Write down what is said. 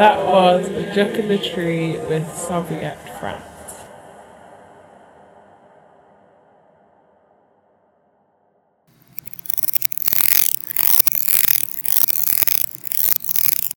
That was duck in the tree with Zoviet France.